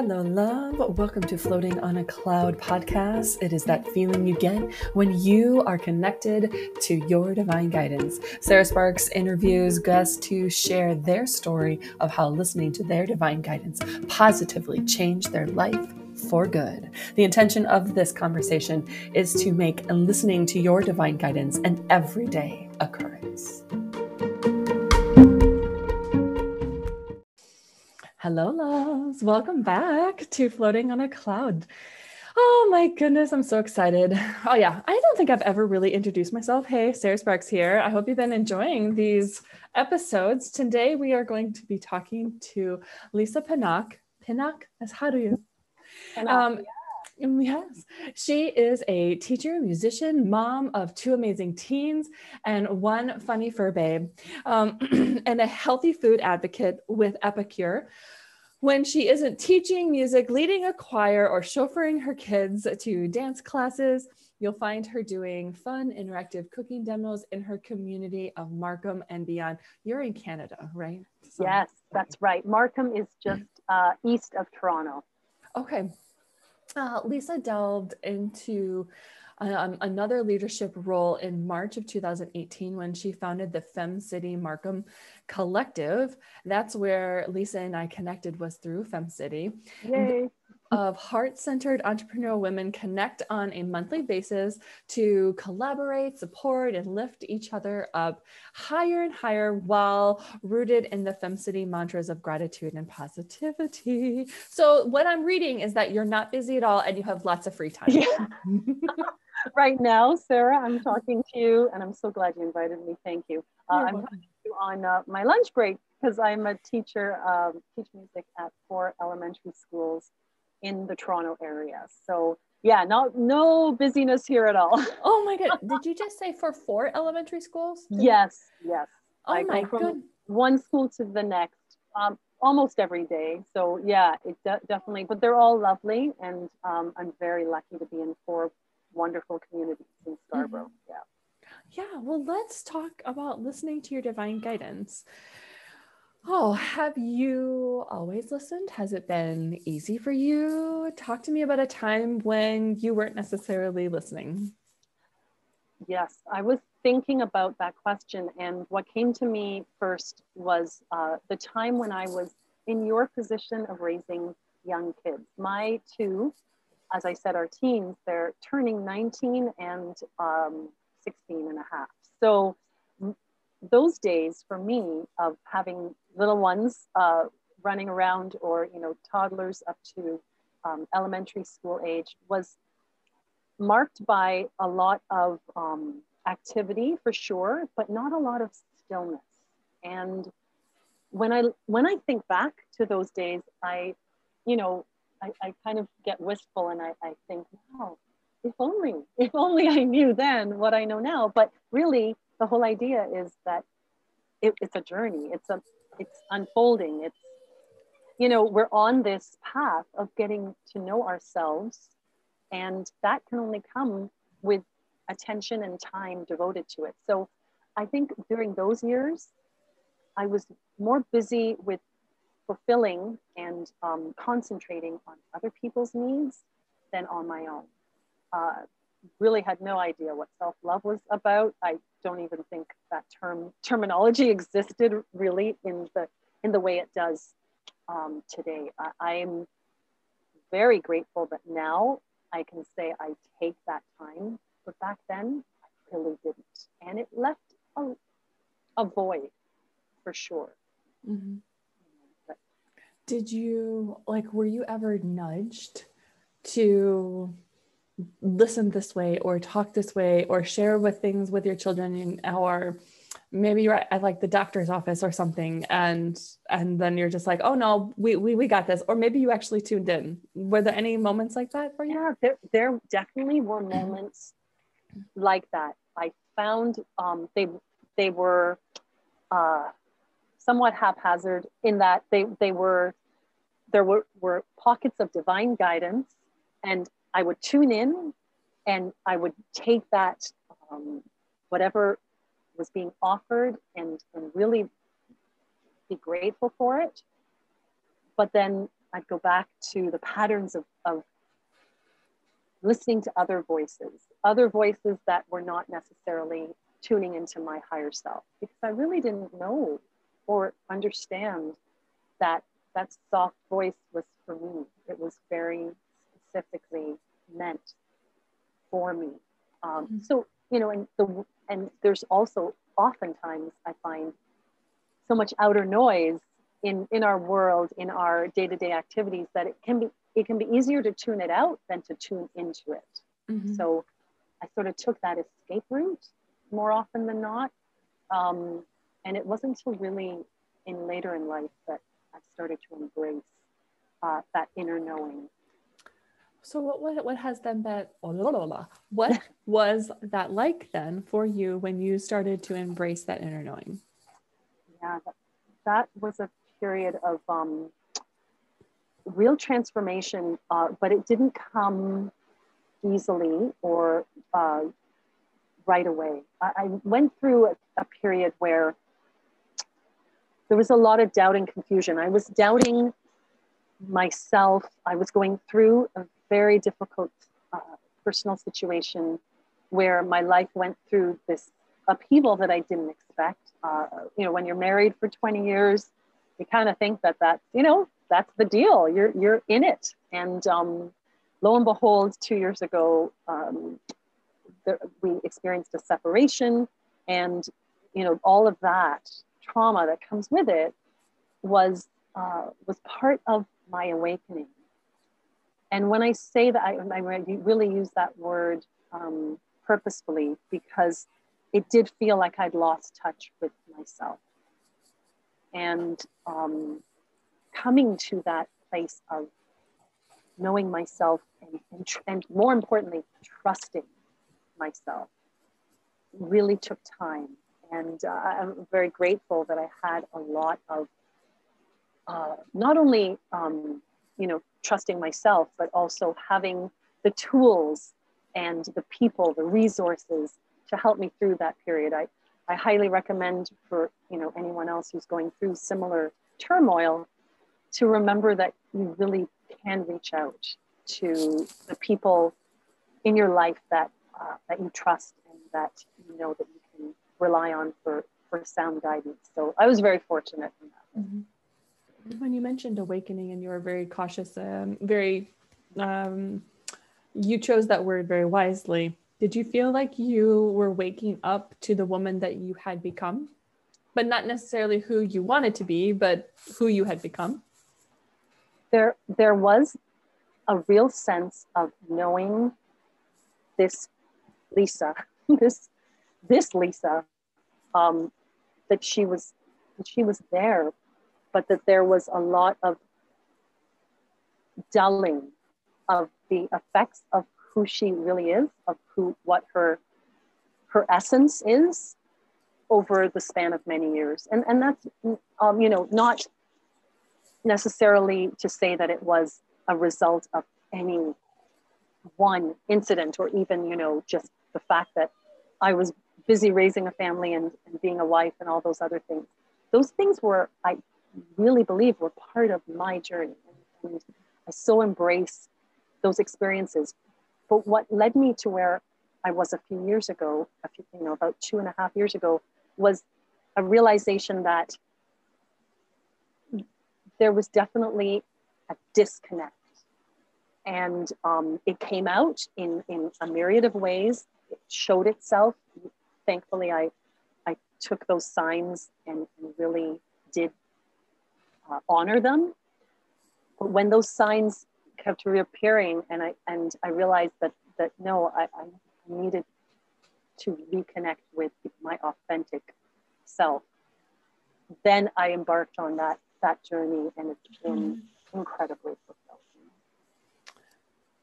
Hello, love. Welcome to Floating on a Cloud podcast. It is that feeling you get when you are connected to your divine guidance. Sarah Sparks interviews guests to share their story of how listening to their divine guidance positively changed their life for good. The intention of this conversation is to make listening to your divine guidance an everyday occurrence. Hello, loves. Welcome back to Floating on a Cloud. Oh my goodness, I'm so excited. Oh, yeah, I don't think I've ever really introduced myself. Hey, Sarah Sparks here. I hope you've been enjoying these episodes. Today, we are going to be talking to Lisa Pinnock. Pinnock, as how do you? Um, Yes, she is a teacher, musician, mom of two amazing teens, and one funny fur babe, um, and a healthy food advocate with Epicure when she isn't teaching music, leading a choir, or chauffeuring her kids to dance classes, you'll find her doing fun, interactive cooking demos in her community of Markham and beyond. You're in Canada, right? So, yes, that's right. Markham is just uh, east of Toronto. Okay. Uh, Lisa delved into um, another leadership role in March of 2018 when she founded the Fem City Markham Collective. That's where Lisa and I connected was through Fem City. Yay of heart centered entrepreneurial women connect on a monthly basis to collaborate, support, and lift each other up higher and higher while rooted in the Fem City mantras of gratitude and positivity. So, what I'm reading is that you're not busy at all and you have lots of free time. Yeah. right now, Sarah, I'm talking to you and I'm so glad you invited me. Thank you. Uh, I'm talking to you on uh, my lunch break because I'm a teacher, um, teach music at four elementary schools in the Toronto area. So yeah, no no busyness here at all. Oh my god! Did you just say for four elementary schools? yes, yes. Oh I my go from one school to the next, um, almost every day. So yeah, it de- definitely. But they're all lovely, and um, I'm very lucky to be in four wonderful communities in Scarborough. Mm-hmm. Yeah. Yeah. Well, let's talk about listening to your divine guidance. Oh, have you always listened? Has it been easy for you? Talk to me about a time when you weren't necessarily listening. Yes, I was thinking about that question. And what came to me first was uh, the time when I was in your position of raising young kids. My two, as I said, our teens, they're turning 19 and um, 16 and a half. So those days for me of having little ones uh, running around or you know toddlers up to um, elementary school age was marked by a lot of um, activity for sure but not a lot of stillness and when i when i think back to those days i you know i, I kind of get wistful and I, I think wow if only if only i knew then what i know now. But really the whole idea is that it, it's a journey. It's a it's unfolding. It's you know we're on this path of getting to know ourselves and that can only come with attention and time devoted to it. So i think during those years i was more busy with fulfilling and um, concentrating on other people's needs than on my own uh, really had no idea what self-love was about. I don't even think that term terminology existed really in the in the way it does um, today. I, I'm very grateful that now I can say I take that time, but back then I really didn't, and it left a, a void for sure. Mm-hmm. Did you like? Were you ever nudged to? listen this way or talk this way or share with things with your children or maybe you're at like the doctor's office or something and and then you're just like oh no we we, we got this or maybe you actually tuned in were there any moments like that for you yeah there, there definitely were moments like that i found um, they they were uh, somewhat haphazard in that they they were there were, were pockets of divine guidance and I would tune in and I would take that, um, whatever was being offered, and, and really be grateful for it. But then I'd go back to the patterns of, of listening to other voices, other voices that were not necessarily tuning into my higher self, because I really didn't know or understand that that soft voice was for me. It was very specifically meant for me. Um, mm-hmm. So you know, and the and there's also oftentimes I find so much outer noise in in our world, in our day to day activities that it can be it can be easier to tune it out than to tune into it. Mm-hmm. So I sort of took that escape route more often than not. Um, and it wasn't until really in later in life that I started to embrace uh, that inner knowing. So what, what, what has then been, oh, what was that like then for you when you started to embrace that inner knowing? Yeah, that, that was a period of um, real transformation, uh, but it didn't come easily or uh, right away. I, I went through a, a, period where there was a lot of doubt and confusion. I was doubting myself. I was going through a very difficult uh, personal situation where my life went through this upheaval that I didn't expect. Uh, you know, when you're married for 20 years, you kind of think that that's, you know, that's the deal. You're you're in it. And um, lo and behold, two years ago, um, there, we experienced a separation, and you know all of that trauma that comes with it was uh, was part of my awakening. And when I say that, I, I really use that word um, purposefully because it did feel like I'd lost touch with myself. And um, coming to that place of knowing myself and, and, and more importantly, trusting myself really took time. And uh, I'm very grateful that I had a lot of uh, not only, um, you know, trusting myself, but also having the tools and the people, the resources to help me through that period. I, I highly recommend for you know anyone else who's going through similar turmoil to remember that you really can reach out to the people in your life that uh, that you trust and that you know that you rely on for for sound guidance. So I was very fortunate in that. Mm-hmm. When you mentioned awakening and you were very cautious, um, very um, you chose that word very wisely. Did you feel like you were waking up to the woman that you had become? But not necessarily who you wanted to be, but who you had become? there there was a real sense of knowing this Lisa, this this Lisa, um, that she was that she was there, but that there was a lot of dulling of the effects of who she really is, of who what her her essence is over the span of many years. And and that's um, you know, not necessarily to say that it was a result of any one incident or even, you know, just the fact that I was busy raising a family and, and being a wife and all those other things. Those things were, I really believe, were part of my journey. And, I so embrace those experiences. But what led me to where I was a few years ago, a few, you know, about two and a half years ago, was a realization that there was definitely a disconnect. And um, it came out in, in a myriad of ways. It showed itself. Thankfully, I, I took those signs and, and really did uh, honor them. But when those signs kept reappearing, and I and I realized that that no, I, I needed to reconnect with my authentic self. Then I embarked on that that journey and it's been mm-hmm. incredibly fulfilling.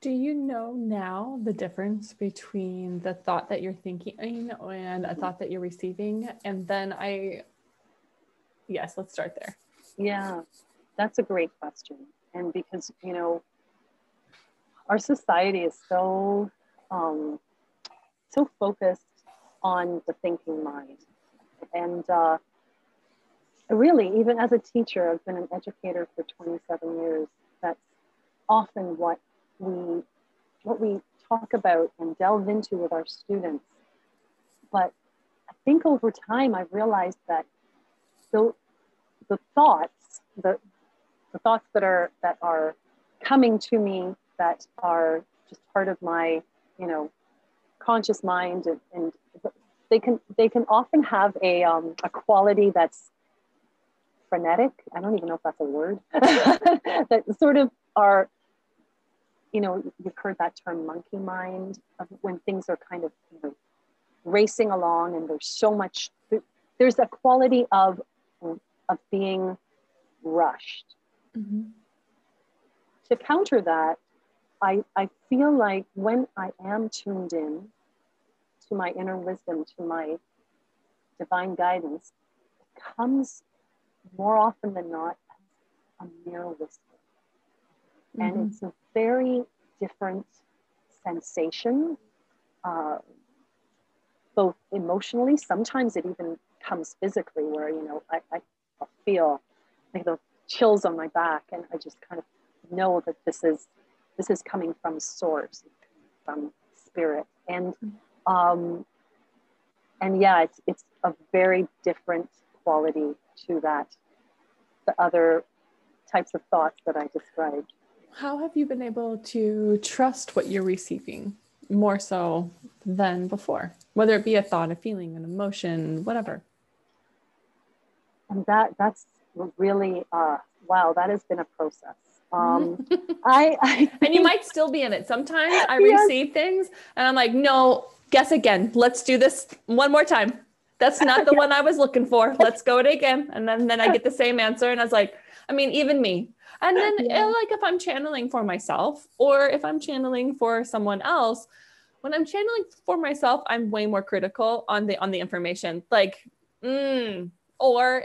Do you know now the difference between the thought that you're thinking and a thought that you're receiving? And then I, yes, let's start there. Yeah, that's a great question. And because, you know, our society is so, um, so focused on the thinking mind. And uh, really, even as a teacher, I've been an educator for 27 years. That's often what we what we talk about and delve into with our students. But I think over time I've realized that the, the thoughts, the, the thoughts that are that are coming to me that are just part of my, you know, conscious mind and, and they can they can often have a um, a quality that's frenetic. I don't even know if that's a word. that sort of are, you know, you've heard that term monkey mind of when things are kind of you know, racing along and there's so much. There's a quality of of being rushed. Mm-hmm. To counter that, I, I feel like when I am tuned in to my inner wisdom, to my divine guidance, it comes more often than not a mere whisper. Mm-hmm. And it's a very different sensation, uh, both emotionally, sometimes it even comes physically, where, you know, I, I feel like the chills on my back and I just kind of know that this is this is coming from source, from spirit. And um, and yeah, it's it's a very different quality to that, the other types of thoughts that I described. How have you been able to trust what you're receiving more so than before? Whether it be a thought, a feeling, an emotion, whatever. And that that's really uh, wow, that has been a process. Um, I, I and you might still be in it. Sometimes I yes. receive things and I'm like, no, guess again. Let's do this one more time. That's not the one I was looking for. Let's go it again. And then, then I get the same answer. And I was like, I mean, even me. And then yeah. like if I'm channeling for myself or if I'm channeling for someone else, when I'm channeling for myself, I'm way more critical on the on the information. Like, mm, or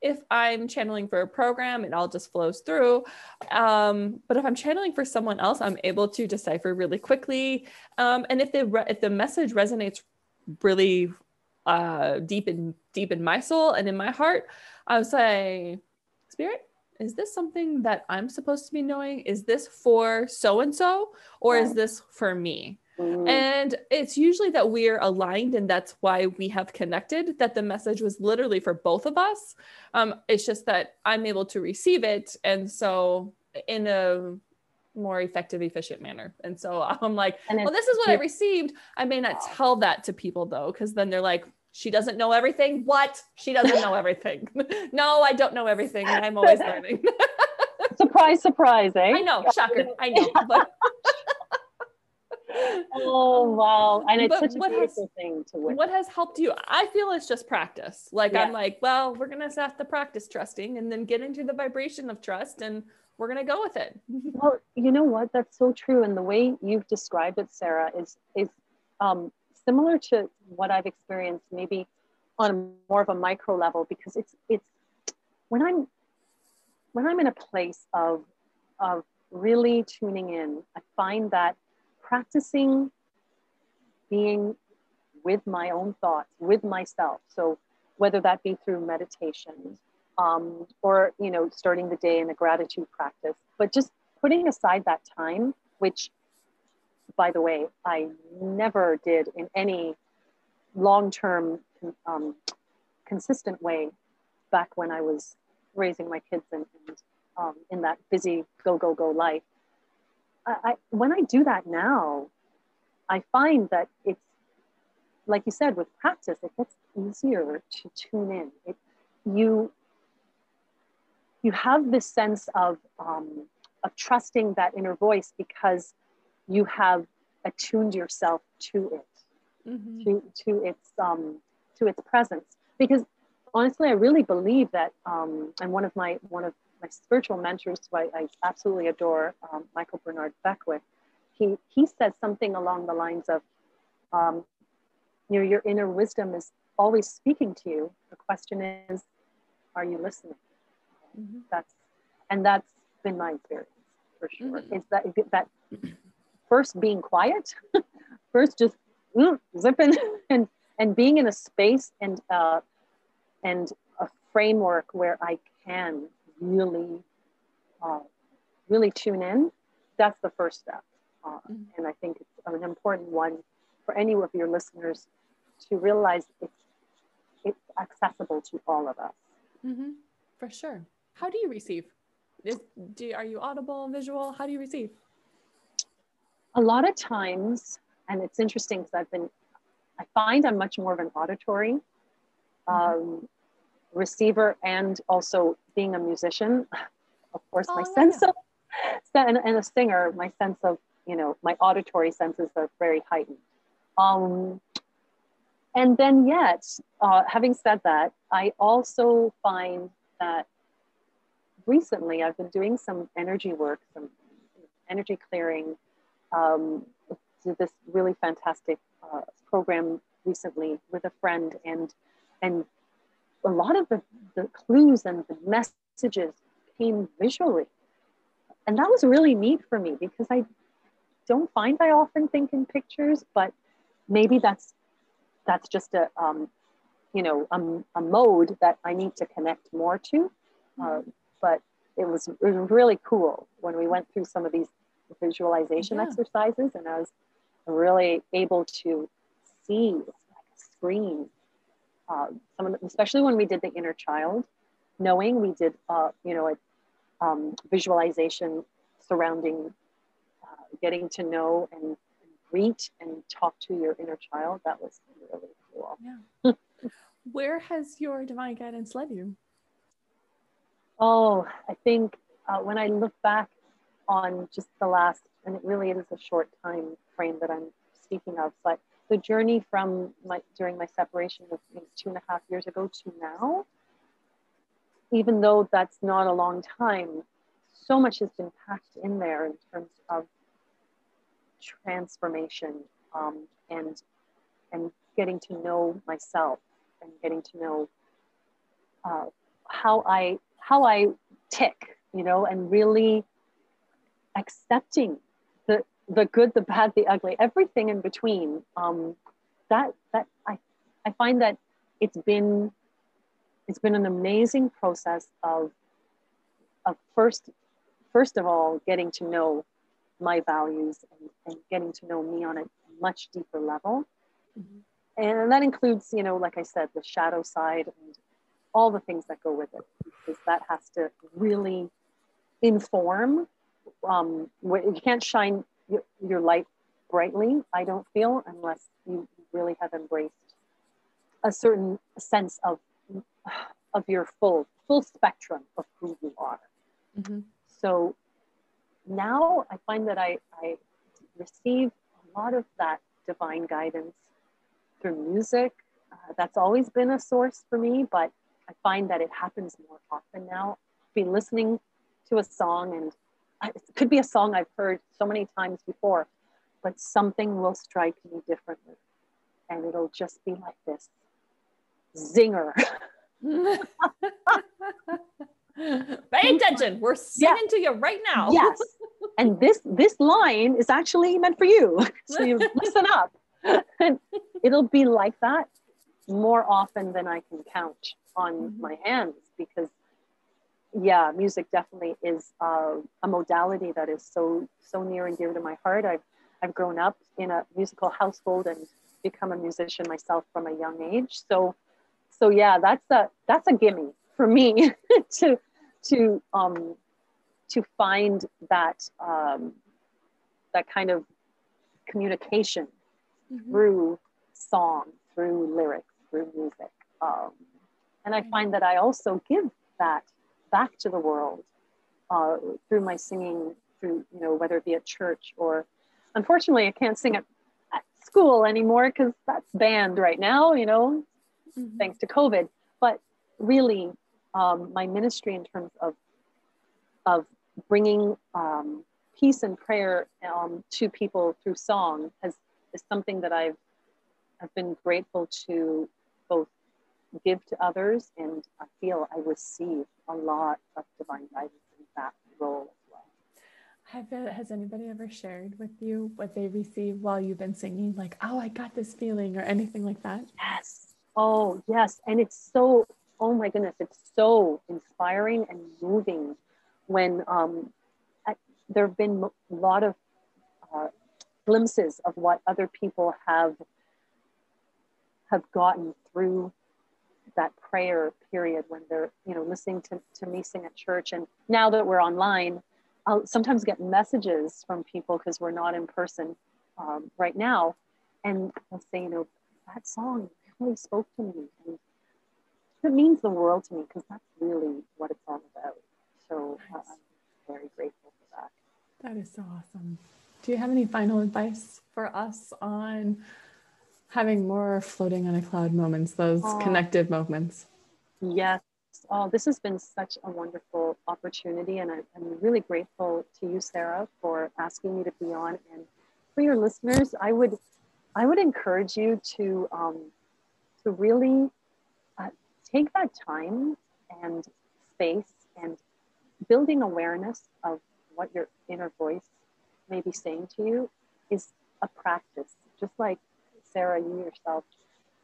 if I'm channeling for a program, it all just flows through. Um, but if I'm channeling for someone else, I'm able to decipher really quickly. Um, and if the re- if the message resonates really uh, deep in deep in my soul and in my heart, I'll say, Spirit, is this something that I'm supposed to be knowing? Is this for so and so, or is this for me? Mm-hmm. And it's usually that we're aligned, and that's why we have connected, that the message was literally for both of us. Um, it's just that I'm able to receive it. And so, in a more effective, efficient manner. And so I'm like, well, this is what I received. I may not tell that to people though, because then they're like, she doesn't know everything. What? She doesn't know everything. no, I don't know everything. I'm always learning. surprise, surprise, eh? I know, shocker. I know. But oh wow and it's but such a beautiful has, thing to witness. what has helped you i feel it's just practice like yeah. i'm like well we're gonna have to practice trusting and then get into the vibration of trust and we're gonna go with it well you know what that's so true and the way you've described it sarah is is um, similar to what i've experienced maybe on more of a micro level because it's it's when i'm when i'm in a place of of really tuning in i find that practicing being with my own thoughts, with myself. So whether that be through meditation um, or, you know, starting the day in a gratitude practice, but just putting aside that time, which, by the way, I never did in any long-term um, consistent way back when I was raising my kids and, and um, in that busy go, go, go life. I, when I do that now, I find that it's like you said with practice, it gets easier to tune in. It, you you have this sense of um, of trusting that inner voice because you have attuned yourself to it, mm-hmm. to to its um, to its presence. Because honestly, I really believe that, um, and one of my one of my spiritual mentors, who I, I absolutely adore, um, Michael Bernard Beckwith, he, he says something along the lines of, um, you know, your inner wisdom is always speaking to you. The question is, are you listening? Mm-hmm. That's, and that's been my experience for sure. Mm-hmm. Is that, that first being quiet, first just mm, zipping and, and being in a space and, uh, and a framework where I can really uh, really tune in, that's the first step. Uh, mm-hmm. And I think it's an important one for any of your listeners to realize it's, it's accessible to all of us. Mm-hmm. For sure. How do you receive? Is, do, are you audible, visual? How do you receive? A lot of times, and it's interesting because I've been, I find I'm much more of an auditory mm-hmm. um, receiver and also being a musician. Of course, oh, my yeah. sense of, and, and a singer, my sense of, you know, my auditory senses are very heightened. Um, and then yet, uh, having said that, I also find that recently I've been doing some energy work, some energy clearing. Um, did this really fantastic uh, program recently with a friend, and and a lot of the, the clues and the messages came visually, and that was really neat for me because I don't find I often think in pictures, but maybe that's that's just a um, you know a, a mode that I need to connect more to. Uh, but it was, it was really cool when we went through some of these visualization yeah. exercises and I was really able to see like a screen. Uh, some of the, especially when we did the inner child, knowing we did, uh, you know, a um, visualization surrounding uh, getting to know and, and greet and talk to your inner child. That was really cool. Yeah. Where has your divine guidance led you? Oh, I think uh, when I look back on just the last, and it really is a short time frame that I'm speaking of, but the journey from my during my separation of two and a half years ago to now, even though that's not a long time, so much has been packed in there in terms of transformation um, and and getting to know myself and getting to know uh, how I how I tick, you know, and really accepting the the good, the bad, the ugly, everything in between. Um, that that I I find that it's been it's been an amazing process of of first first of all getting to know my values and, and getting to know me on a much deeper level. Mm-hmm. And that includes, you know, like I said, the shadow side and all the things that go with it because that has to really inform um, you can't shine your, your light brightly i don't feel unless you really have embraced a certain sense of of your full full spectrum of who you are mm-hmm. so now i find that i i receive a lot of that divine guidance through music uh, that's always been a source for me but I find that it happens more often now. Been listening to a song and it could be a song I've heard so many times before, but something will strike me differently. And it'll just be like this zinger. Pay attention. We're singing yeah. to you right now. Yes. And this this line is actually meant for you. So you listen up. And it'll be like that more often than I can count on mm-hmm. my hands because yeah music definitely is uh, a modality that is so so near and dear to my heart. I've i've grown up in a musical household and become a musician myself from a young age. So so yeah that's a that's a gimme for me to to um to find that um that kind of communication mm-hmm. through song through lyrics through music. Um and I find that I also give that back to the world uh, through my singing, through, you know, whether it be at church or unfortunately, I can't sing at, at school anymore because that's banned right now, you know, mm-hmm. thanks to COVID. But really, um, my ministry in terms of, of bringing um, peace and prayer um, to people through song has, is something that I've, I've been grateful to both give to others, and I feel I receive a lot of divine guidance in that role as well. Have, has anybody ever shared with you what they received while you've been singing? Like, oh, I got this feeling, or anything like that? Yes. Oh, yes. And it's so, oh my goodness, it's so inspiring and moving when um, there have been a lot of uh, glimpses of what other people have have gotten through that prayer period when they're you know listening to, to me sing at church. And now that we're online i'll sometimes get messages from people because we're not in person um, right now. And they'll say you know that song really spoke to me. And it means the world to me because that's really what it's all about. So uh, i'm very grateful for that. That is so awesome. Do you have any final advice for us on having more floating on a cloud moments, those oh, connective moments. Yes. Oh, this has been such a wonderful opportunity, and I, am really grateful to you, Sarah, for asking me to be on. And for your listeners, I would, I would encourage you to, um, to really uh, take that time and space and building awareness of what your inner voice may be saying to you is a practice, just like Sarah, you yourself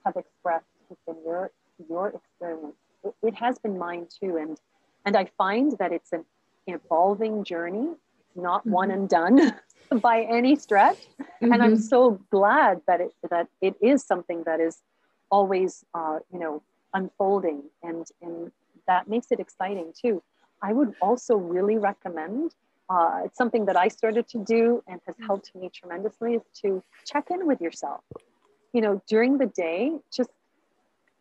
have expressed within your your experience. It, it, has been mine too, and and I find that it's an evolving journey. It's not mm-hmm. one and done by any stretch, mm-hmm. and I'm mm-hmm. so glad that it that it is something that is always uh, you know unfolding, and and that makes it exciting too. I would also really recommend uh, it's something that I started to do and has helped me tremendously is to check in with yourself you know, during the day, just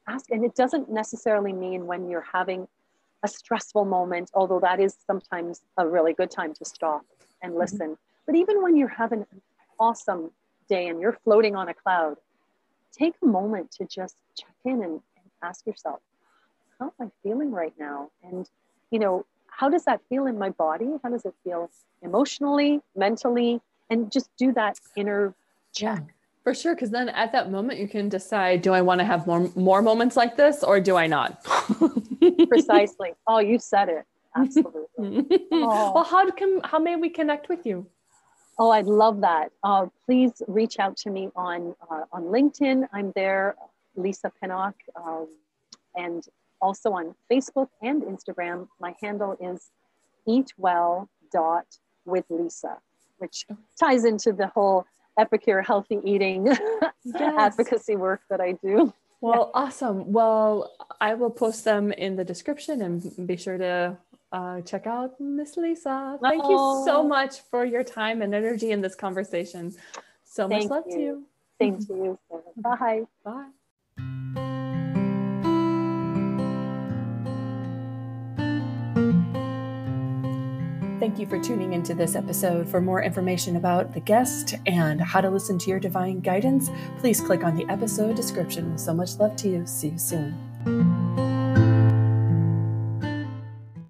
ask. And it doesn't necessarily mean when you're having a stressful moment, although that is sometimes a really good time to stop and mm-hmm. listen. Mm-hmm. But even when you're having an awesome day and you're floating on a cloud, take a moment to just check in and, and ask yourself, how am I feeling right now? And, you know, how does that feel in my body? How does it feel emotionally, mentally? And just do that inner check. For sure, because then at that moment you can decide: Do I want to have more more moments like this, or do I not? Precisely. Oh, you said it. Absolutely. oh. Well, how can how may we connect with you? Oh, I'd love that. Uh, please reach out to me on uh, on LinkedIn. I'm there, Lisa Pinnock, um, and also on Facebook and Instagram. My handle is eatwell dot with Lisa, which ties into the whole epicure healthy eating yes. advocacy work that I do. Well, awesome. Well, I will post them in the description and be sure to uh, check out Miss Lisa. Thank oh. you so much for your time and energy in this conversation. So Thank much love you. to you. Same to you. Bye. Bye. Thank you for tuning into this episode. For more information about the guest and how to listen to your divine guidance, please click on the episode description. So much love to you. See you soon.